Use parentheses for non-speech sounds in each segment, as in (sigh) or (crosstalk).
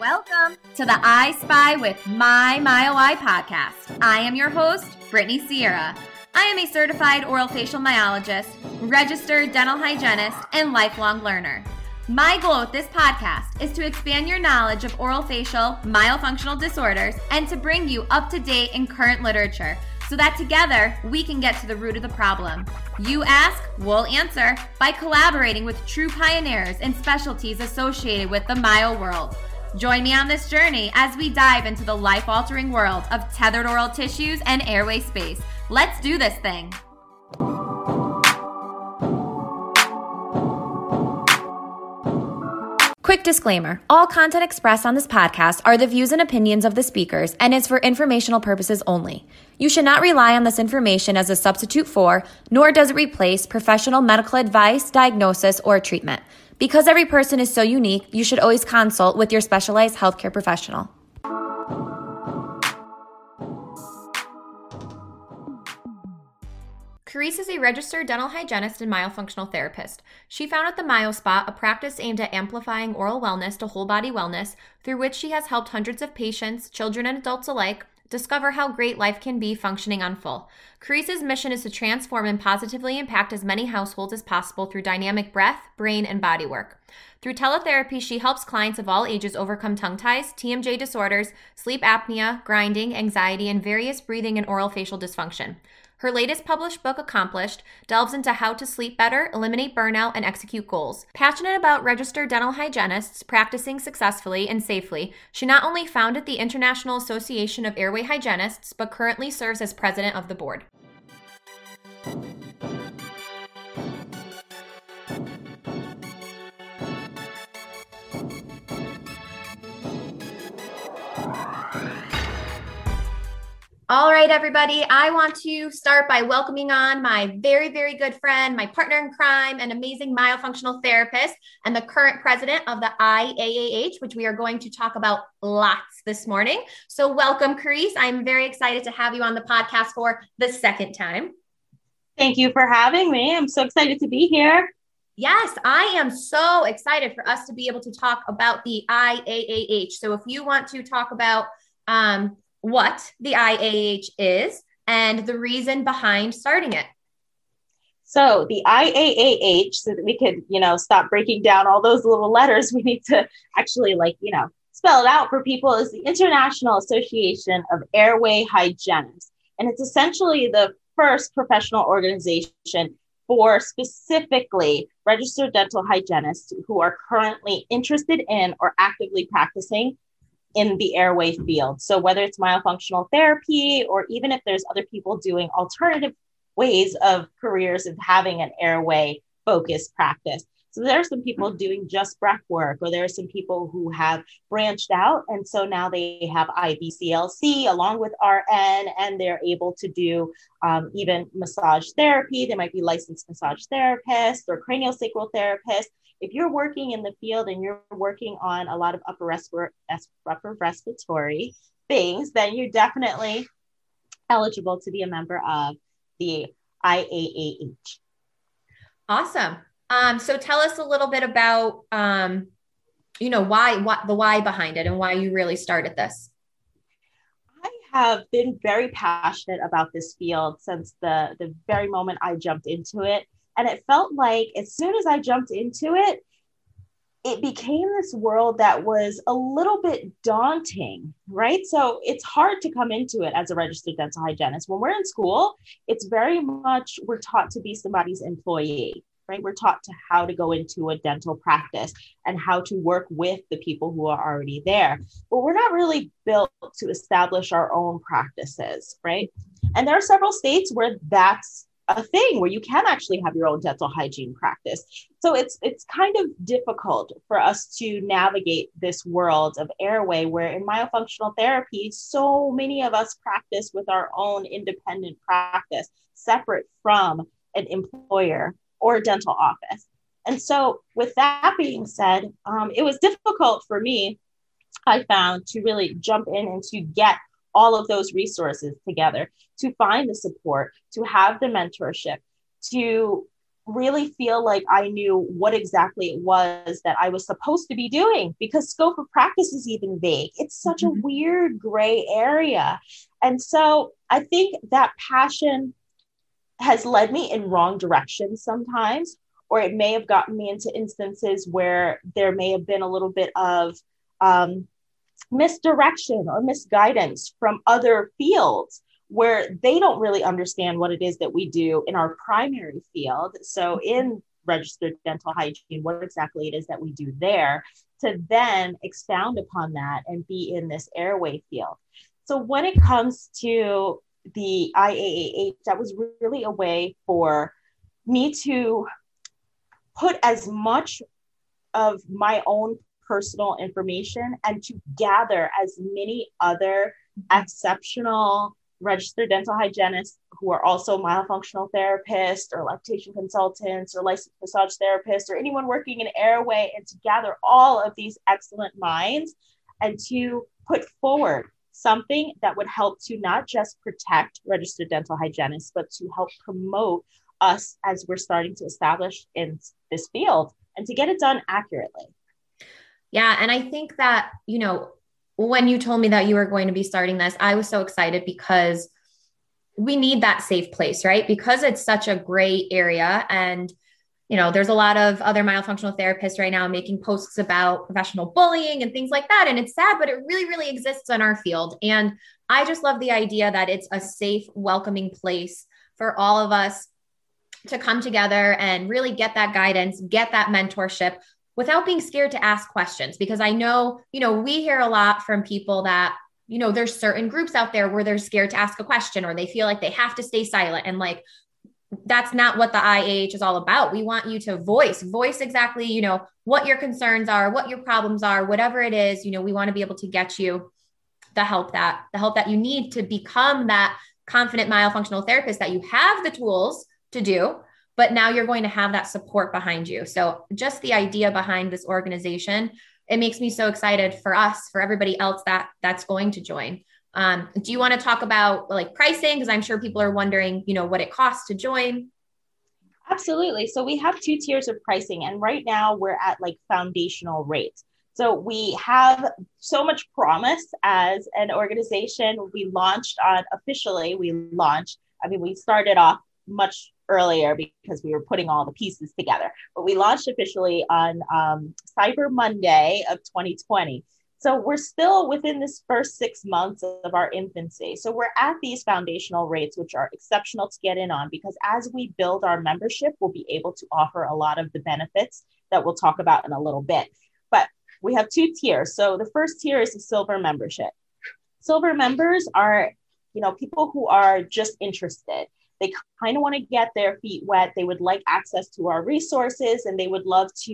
Welcome to the I Spy with My MyOI podcast. I am your host, Brittany Sierra. I am a certified oral facial myologist, registered dental hygienist, and lifelong learner. My goal with this podcast is to expand your knowledge of oral facial myofunctional disorders and to bring you up to date in current literature so that together we can get to the root of the problem. You ask, we'll answer by collaborating with true pioneers and specialties associated with the myo world. Join me on this journey as we dive into the life altering world of tethered oral tissues and airway space. Let's do this thing. Quick disclaimer all content expressed on this podcast are the views and opinions of the speakers and is for informational purposes only. You should not rely on this information as a substitute for, nor does it replace, professional medical advice, diagnosis, or treatment. Because every person is so unique, you should always consult with your specialized healthcare professional. Carice is a registered dental hygienist and myofunctional therapist. She founded the MyoSpot, a practice aimed at amplifying oral wellness to whole body wellness, through which she has helped hundreds of patients, children and adults alike, discover how great life can be functioning on full. Carice's mission is to transform and positively impact as many households as possible through dynamic breath, brain, and body work. Through teletherapy, she helps clients of all ages overcome tongue ties, TMJ disorders, sleep apnea, grinding, anxiety, and various breathing and oral facial dysfunction. Her latest published book, Accomplished, delves into how to sleep better, eliminate burnout, and execute goals. Passionate about registered dental hygienists practicing successfully and safely, she not only founded the International Association of Airway Hygienists, but currently serves as president of the board. All right, everybody. I want to start by welcoming on my very, very good friend, my partner in crime, and amazing myofunctional therapist, and the current president of the IAAH, which we are going to talk about lots this morning. So, welcome, Carice. I'm very excited to have you on the podcast for the second time. Thank you for having me. I'm so excited to be here. Yes, I am so excited for us to be able to talk about the IAAH. So, if you want to talk about um, what the IAH is and the reason behind starting it. So the IAAH, so that we could, you know, stop breaking down all those little letters, (laughs) we need to actually like, you know, spell it out for people is the International Association of Airway Hygienists. And it's essentially the first professional organization for specifically registered dental hygienists who are currently interested in or actively practicing in the airway field. So whether it's myofunctional therapy or even if there's other people doing alternative ways of careers of having an airway focused practice. So there are some people doing just breath work, or there are some people who have branched out. And so now they have IBCLC along with RN, and they're able to do um, even massage therapy. They might be licensed massage therapists or cranial sacral therapists if you're working in the field and you're working on a lot of upper, respir- upper respiratory things, then you're definitely eligible to be a member of the IAAH. Awesome. Um, so tell us a little bit about, um, you know, why, what the why behind it and why you really started this. I have been very passionate about this field since the, the very moment I jumped into it. And it felt like as soon as I jumped into it, it became this world that was a little bit daunting, right? So it's hard to come into it as a registered dental hygienist. When we're in school, it's very much we're taught to be somebody's employee, right? We're taught to how to go into a dental practice and how to work with the people who are already there. But we're not really built to establish our own practices, right? And there are several states where that's a thing where you can actually have your own dental hygiene practice. So it's it's kind of difficult for us to navigate this world of airway where in myofunctional therapy so many of us practice with our own independent practice separate from an employer or dental office. And so with that being said, um, it was difficult for me I found to really jump in and to get all of those resources together to find the support, to have the mentorship, to really feel like I knew what exactly it was that I was supposed to be doing because scope of practice is even vague. It's such mm-hmm. a weird gray area. And so I think that passion has led me in wrong directions sometimes, or it may have gotten me into instances where there may have been a little bit of um, misdirection or misguidance from other fields where they don't really understand what it is that we do in our primary field. So, in registered dental hygiene, what exactly it is that we do there, to then expound upon that and be in this airway field. So, when it comes to the IAAH, that was really a way for me to put as much of my own personal information and to gather as many other exceptional registered dental hygienists who are also myofunctional therapists or lactation consultants or licensed massage therapists or anyone working in airway and to gather all of these excellent minds and to put forward something that would help to not just protect registered dental hygienists but to help promote us as we're starting to establish in this field and to get it done accurately yeah and i think that you know when you told me that you were going to be starting this, I was so excited because we need that safe place, right? Because it's such a gray area. And, you know, there's a lot of other myofunctional therapists right now making posts about professional bullying and things like that. And it's sad, but it really, really exists in our field. And I just love the idea that it's a safe, welcoming place for all of us to come together and really get that guidance, get that mentorship, without being scared to ask questions because I know, you know, we hear a lot from people that, you know, there's certain groups out there where they're scared to ask a question or they feel like they have to stay silent and like that's not what the IAH is all about. We want you to voice, voice exactly, you know, what your concerns are, what your problems are, whatever it is, you know, we want to be able to get you the help that the help that you need to become that confident myofunctional therapist that you have the tools to do but now you're going to have that support behind you. So just the idea behind this organization, it makes me so excited for us, for everybody else that that's going to join. Um, do you want to talk about like pricing? Because I'm sure people are wondering, you know, what it costs to join. Absolutely. So we have two tiers of pricing, and right now we're at like foundational rates. So we have so much promise as an organization. We launched on officially, we launched, I mean, we started off much earlier because we were putting all the pieces together. But we launched officially on um, Cyber Monday of 2020. So we're still within this first six months of our infancy. So we're at these foundational rates, which are exceptional to get in on because as we build our membership, we'll be able to offer a lot of the benefits that we'll talk about in a little bit. But we have two tiers. So the first tier is the silver membership. Silver members are, you know, people who are just interested. They kind of want to get their feet wet. They would like access to our resources and they would love to,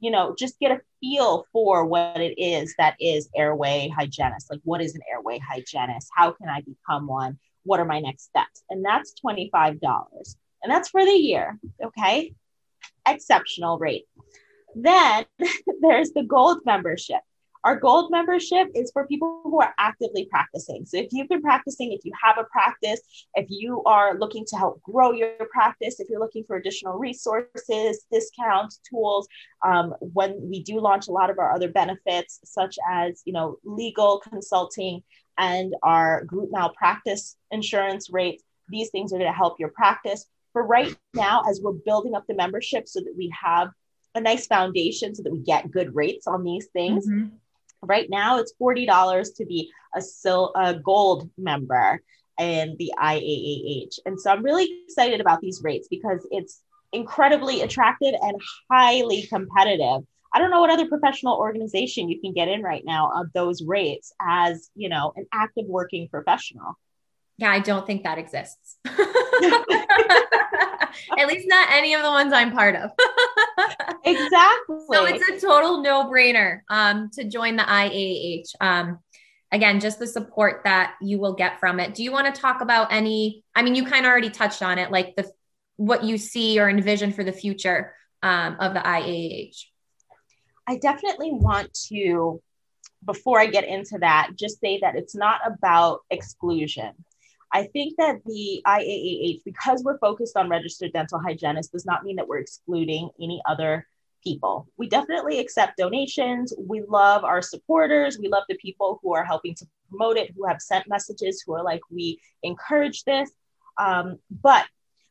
you know, just get a feel for what it is that is airway hygienist. Like, what is an airway hygienist? How can I become one? What are my next steps? And that's $25. And that's for the year. Okay. Exceptional rate. Then (laughs) there's the gold membership. Our gold membership is for people who are actively practicing. So if you've been practicing, if you have a practice, if you are looking to help grow your practice, if you're looking for additional resources, discounts, tools, um, when we do launch a lot of our other benefits, such as you know legal consulting and our group malpractice insurance rates, these things are going to help your practice. For right now, as we're building up the membership so that we have a nice foundation so that we get good rates on these things. Mm-hmm. Right now, it's $40 to be a, sil- a gold member in the IAAH. And so I'm really excited about these rates because it's incredibly attractive and highly competitive. I don't know what other professional organization you can get in right now of those rates as, you know, an active working professional. Yeah, I don't think that exists. (laughs) (laughs) At least not any of the ones I'm part of. exactly. (laughs) So it's a total no-brainer um, to join the IAH. Um, again, just the support that you will get from it. Do you want to talk about any? I mean, you kind of already touched on it, like the what you see or envision for the future um, of the IAH. I definitely want to, before I get into that, just say that it's not about exclusion I think that the IAAH, because we're focused on registered dental hygienists, does not mean that we're excluding any other people. We definitely accept donations. We love our supporters. We love the people who are helping to promote it, who have sent messages, who are like, we encourage this. Um, but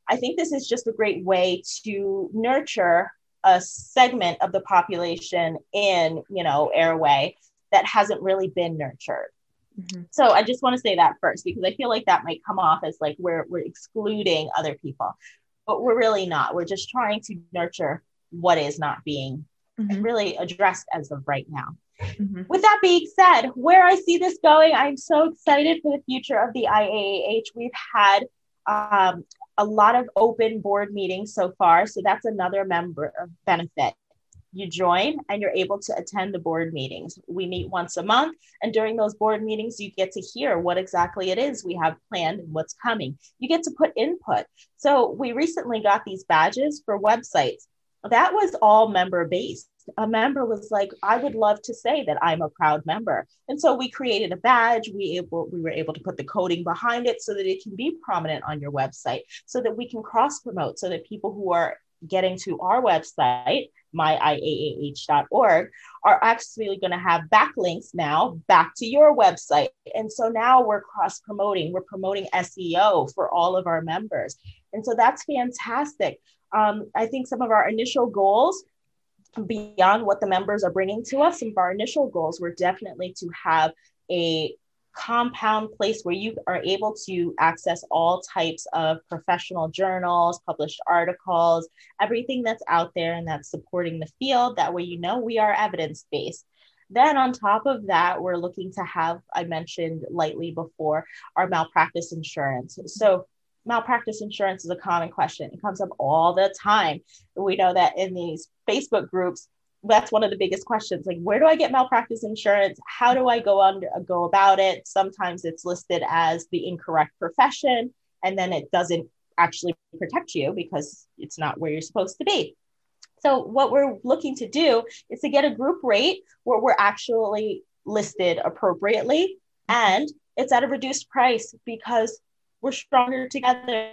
I think this is just a great way to nurture a segment of the population in, you know, airway that hasn't really been nurtured. Mm-hmm. So I just want to say that first because I feel like that might come off as like we're we're excluding other people, but we're really not. We're just trying to nurture what is not being mm-hmm. really addressed as of right now. Mm-hmm. With that being said, where I see this going, I'm so excited for the future of the IAAH. We've had um, a lot of open board meetings so far, so that's another member benefit you join and you're able to attend the board meetings. We meet once a month, and during those board meetings, you get to hear what exactly it is we have planned and what's coming. You get to put input. So, we recently got these badges for websites. That was all member based. A member was like, I would love to say that I'm a proud member. And so we created a badge. We able we were able to put the coding behind it so that it can be prominent on your website, so that we can cross promote, so that people who are getting to our website myiaah.org are actually going to have backlinks now back to your website. And so now we're cross promoting, we're promoting SEO for all of our members. And so that's fantastic. Um, I think some of our initial goals beyond what the members are bringing to us, some of our initial goals were definitely to have a compound place where you are able to access all types of professional journals, published articles, everything that's out there and that's supporting the field. That way, you know, we are evidence based. Then, on top of that, we're looking to have, I mentioned lightly before, our malpractice insurance. So, malpractice insurance is a common question. It comes up all the time. We know that in these Facebook groups, that's one of the biggest questions. Like where do i get malpractice insurance? How do i go under go about it? Sometimes it's listed as the incorrect profession and then it doesn't actually protect you because it's not where you're supposed to be. So what we're looking to do is to get a group rate where we're actually listed appropriately and it's at a reduced price because we're stronger together.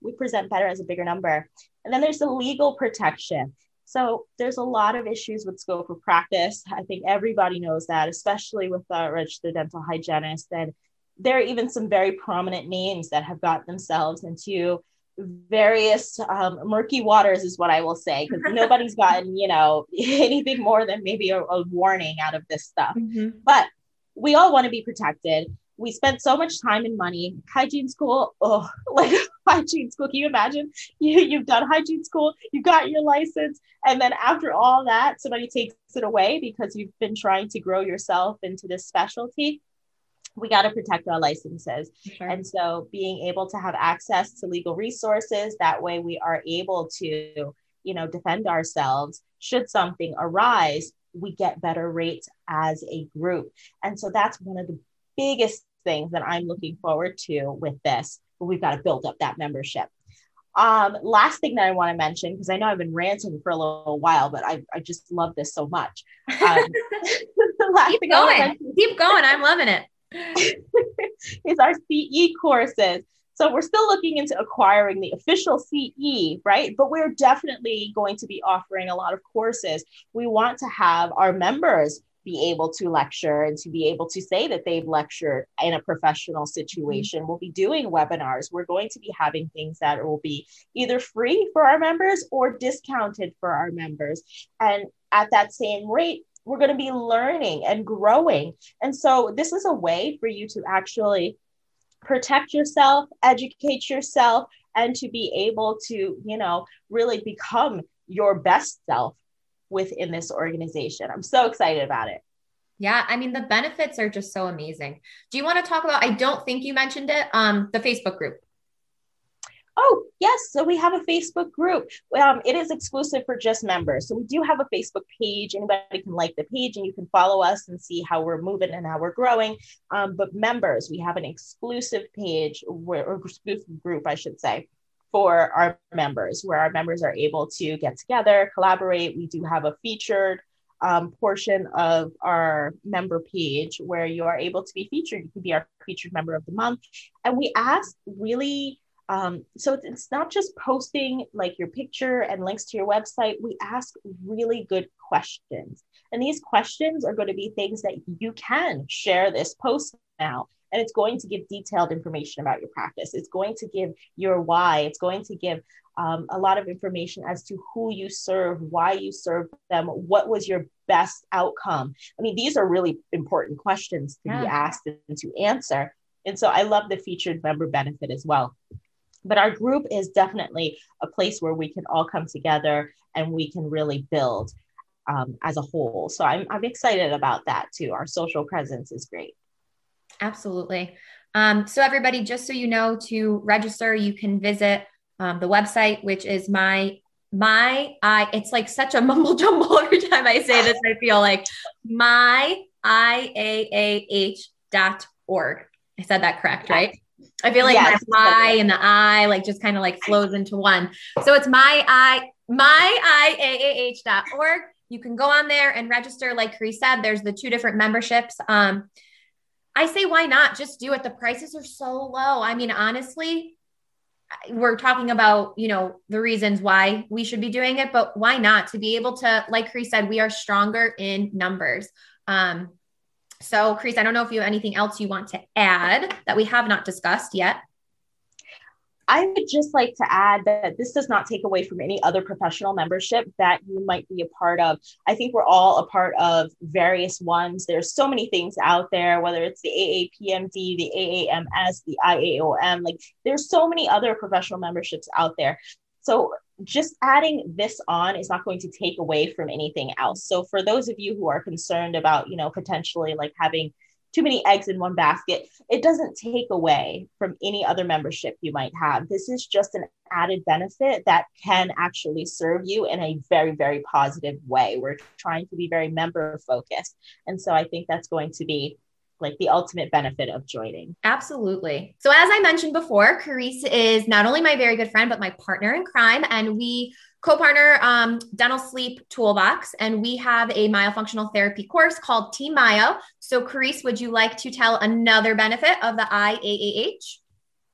We present better as a bigger number. And then there's the legal protection so there's a lot of issues with scope of practice. I think everybody knows that, especially with uh, registered dental hygienists. And there are even some very prominent names that have got themselves into various um, murky waters, is what I will say, because (laughs) nobody's gotten, you know, (laughs) anything more than maybe a, a warning out of this stuff. Mm-hmm. But we all want to be protected we spent so much time and money. Hygiene school, oh, (laughs) like hygiene school. Can you imagine? (laughs) You, you've done hygiene school, you got your license, and then after all that, somebody takes it away because you've been trying to grow yourself into this specialty. We got to protect our licenses. Sure. And so being able to have access to legal resources, that way we are able to, you know, defend ourselves should something arise we get better rates as a group. And so that's one of the biggest things that I'm looking forward to with this, but we've got to build up that membership. Um, last thing that I want to mention, because I know I've been ranting for a little while, but I, I just love this so much. Um, (laughs) (laughs) Keep going. Keep going. I'm loving it. (laughs) is our CE courses. So we're still looking into acquiring the official CE, right? But we're definitely going to be offering a lot of courses. We want to have our members be able to lecture and to be able to say that they've lectured in a professional situation. Mm-hmm. We'll be doing webinars. We're going to be having things that will be either free for our members or discounted for our members. And at that same rate, we're going to be learning and growing. And so, this is a way for you to actually protect yourself, educate yourself, and to be able to, you know, really become your best self within this organization. I'm so excited about it. Yeah, I mean the benefits are just so amazing. Do you want to talk about I don't think you mentioned it, um the Facebook group. Oh, yes. So we have a Facebook group. Um, it is exclusive for just members. So we do have a Facebook page. Anybody can like the page and you can follow us and see how we're moving and how we're growing. Um, but members, we have an exclusive page where, or exclusive group, I should say, for our members, where our members are able to get together, collaborate. We do have a featured um, portion of our member page where you are able to be featured. You can be our featured member of the month. And we ask really, um, so it's not just posting like your picture and links to your website. We ask really good questions. And these questions are going to be things that you can share this post now. And it's going to give detailed information about your practice. It's going to give your why. It's going to give um, a lot of information as to who you serve, why you serve them, what was your best outcome. I mean, these are really important questions to yeah. be asked and to answer. And so I love the featured member benefit as well. But our group is definitely a place where we can all come together and we can really build um, as a whole. So I'm, I'm excited about that too. Our social presence is great. Absolutely. Um, so, everybody, just so you know, to register, you can visit um, the website, which is my my I. It's like such a (laughs) mumble jumble every time I say this. I feel like my i a a h dot org. I said that correct, right? I feel like yes, my and the I like just kind of like flows into one. So it's my I my i a a h dot org. You can go on there and register. Like Chris said, there's the two different memberships. Um, I say, why not just do it? The prices are so low. I mean, honestly, we're talking about you know the reasons why we should be doing it but why not to be able to like Chris said we are stronger in numbers um so Chris I don't know if you have anything else you want to add that we have not discussed yet I would just like to add that this does not take away from any other professional membership that you might be a part of. I think we're all a part of various ones. There's so many things out there, whether it's the AAPMD, the AAMS, the IAOM, like there's so many other professional memberships out there. So just adding this on is not going to take away from anything else. So for those of you who are concerned about, you know, potentially like having too many eggs in one basket. It doesn't take away from any other membership you might have. This is just an added benefit that can actually serve you in a very, very positive way. We're trying to be very member focused. And so I think that's going to be like the ultimate benefit of joining. Absolutely. So as I mentioned before, Carice is not only my very good friend, but my partner in crime. And we co-partner um, dental sleep toolbox and we have a myofunctional therapy course called team myo so Carice, would you like to tell another benefit of the iaah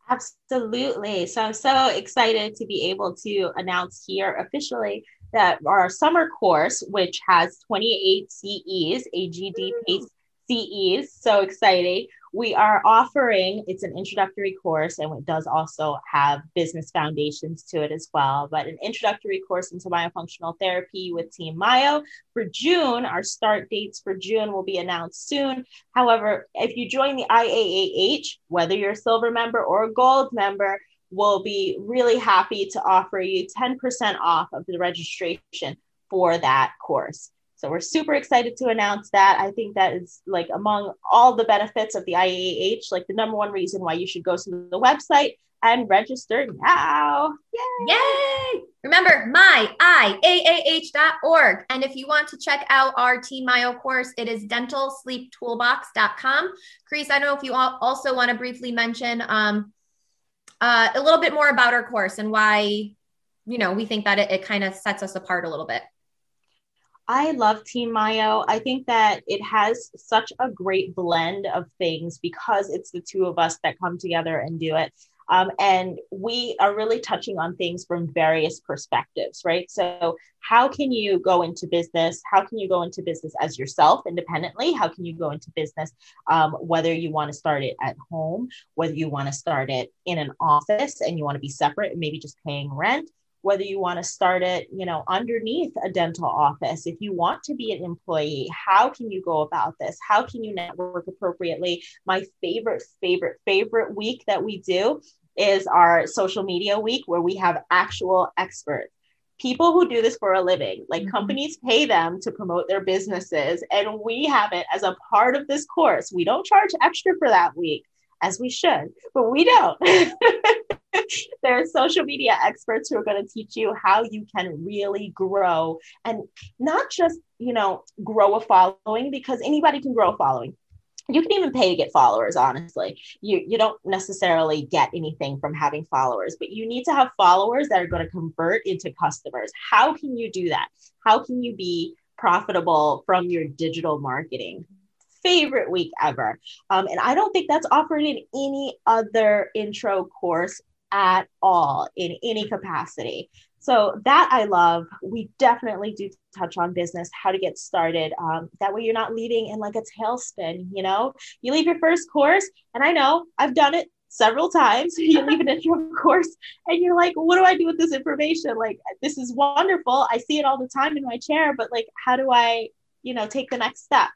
absolutely. So i'm so excited to be able to announce here officially that our summer course which has 28 ces agd pace ces so exciting we are offering it's an introductory course and it does also have business foundations to it as well but an introductory course into myofunctional therapy with team myo for june. Our start dates for june will be announced soon. However if you join the iaah whether you're a silver member or a gold member we'll be really happy to offer you 10% off of the registration for that course so we're super excited to announce that. I think that is like among all the benefits of the IAH, like the number one reason why you should go to the website and register now. Yay! Yay! Remember, myiaah.org. And if you want to check out our Team Myo course, it is dentalsleeptoolbox.com. Chris, I don't know if you also want to briefly mention um, uh, a little bit more about our course and why, you know, we think that it, it kind of sets us apart a little bit. I love Team Myo. I think that it has such a great blend of things because it's the two of us that come together and do it. Um, and we are really touching on things from various perspectives, right? So, how can you go into business? How can you go into business as yourself independently? How can you go into business um, whether you want to start it at home, whether you want to start it in an office and you want to be separate and maybe just paying rent? Whether you want to start it, you know, underneath a dental office. If you want to be an employee, how can you go about this? How can you network appropriately? My favorite, favorite, favorite week that we do is our social media week where we have actual experts people who do this for a living like mm-hmm. companies pay them to promote their businesses and we have it as a part of this course we don't charge extra for that week as we should but we don't (laughs) (laughs) there are social media experts who are going to teach you how you can really grow and not just, you know, grow a following because anybody can grow a following. You can even pay to get followers, honestly. You, you don't necessarily get anything from having followers, but you need to have followers that are going to convert into customers. How can you do that? How can you be profitable from your digital marketing. Favorite week ever. Um, and I don't think that's offered in any other intro course at all in any capacity. So that I love. We definitely do touch on business, how to get started. Um, that way you're not leaving in like a tailspin, you know? You leave your first course, and I know I've done it several times. (laughs) You leave an intro course and you're like, what do I do with this information? Like, this is wonderful. I see it all the time in my chair, but like, how do I, you know, take the next step?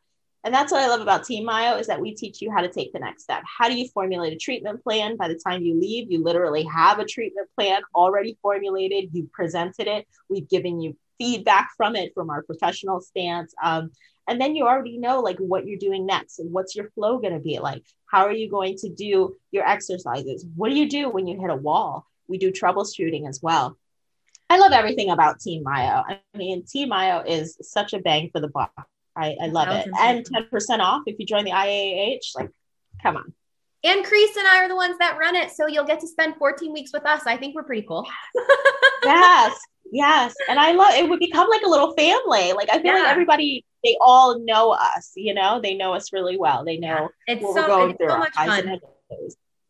And that's what I love about Team Myo is that we teach you how to take the next step. How do you formulate a treatment plan? By the time you leave, you literally have a treatment plan already formulated. You presented it. We've given you feedback from it from our professional stance. Um, and then you already know like what you're doing next and what's your flow going to be like. How are you going to do your exercises? What do you do when you hit a wall? We do troubleshooting as well. I love everything about Team Myo. I mean, Team Myo is such a bang for the buck. I, I love it. And 10% off if you join the IAAH. Like, come on. And Carice and I are the ones that run it. So you'll get to spend 14 weeks with us. I think we're pretty cool. (laughs) yes. Yes. And I love it would become like a little family. Like I feel yeah. like everybody they all know us, you know, they know us really well. They know yeah. it's so, it's. So much fun.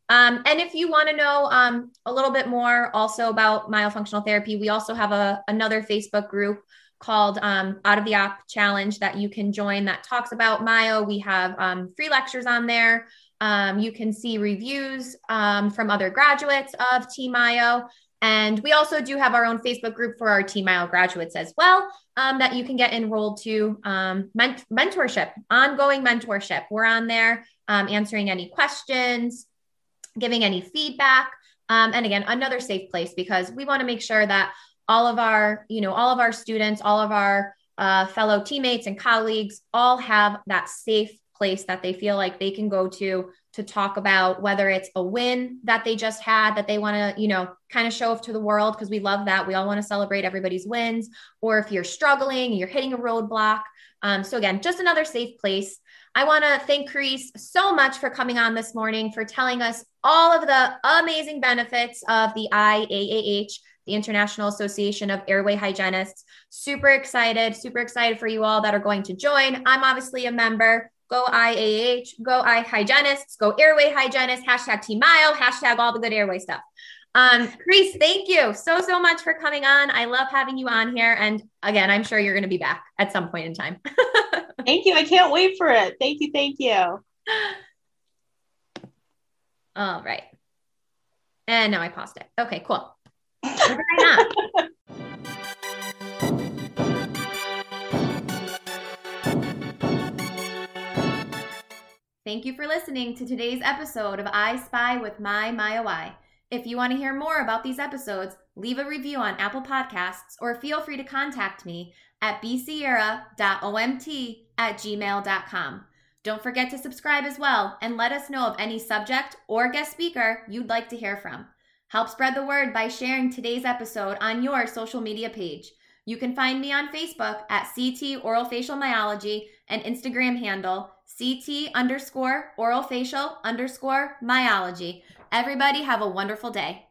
Um, and if you want to know um, a little bit more also about myofunctional therapy, we also have a another Facebook group called um, Out of the App Challenge that you can join that talks about Myo. We have um, free lectures on there. Um, you can see reviews um, from other graduates of Team Myo. And we also do have our own Facebook group for our Team Myo graduates as well um, that you can get enrolled to. Um, ment- mentorship, ongoing mentorship. We're on there answering any questions, giving any feedback. and again, another safe place because we want to make sure that all of our, you know, all of our students, all of our uh, fellow teammates and colleagues all have that safe place that they feel like they can go to to talk about whether it's a win that they just had that they want to you know kind of show off to the world because we love that. We all want to celebrate everybody's wins. Or if you're struggling you're hitting a roadblock um, so again just another safe place. I want to thank Carice so much for coming on this morning for telling us all of the amazing benefits of the iaah the International Association of Airway Hygienists. Super excited, super excited for you all that are going to join. I'm obviously a member. Go IAH, go I hygienists, go airway hygienists, hashtag Team Myo, hashtag all the good airway stuff. Um, Chris, thank you so, so much for coming on. I love having you on here. And again, I'm sure you're going to be back at some point in time. (laughs) thank you. I can't wait for it. Thank you. Thank you. All right. And now I paused it. Okay, cool. Thank you for listening to today's episode of I Spy with My MyOI. If you want to hear more about these episodes, leave a review on Apple Podcasts or feel free to contact me at bsierra.omt at gmail.com. Don't forget to subscribe as well and let us know of any subject or guest speaker you'd like to hear from. Help spread the word by sharing today's episode on your social media page. You can find me on Facebook at CT Oral Facial Myology and Instagram handle CT underscore oral facial underscore myology. Everybody have a wonderful day.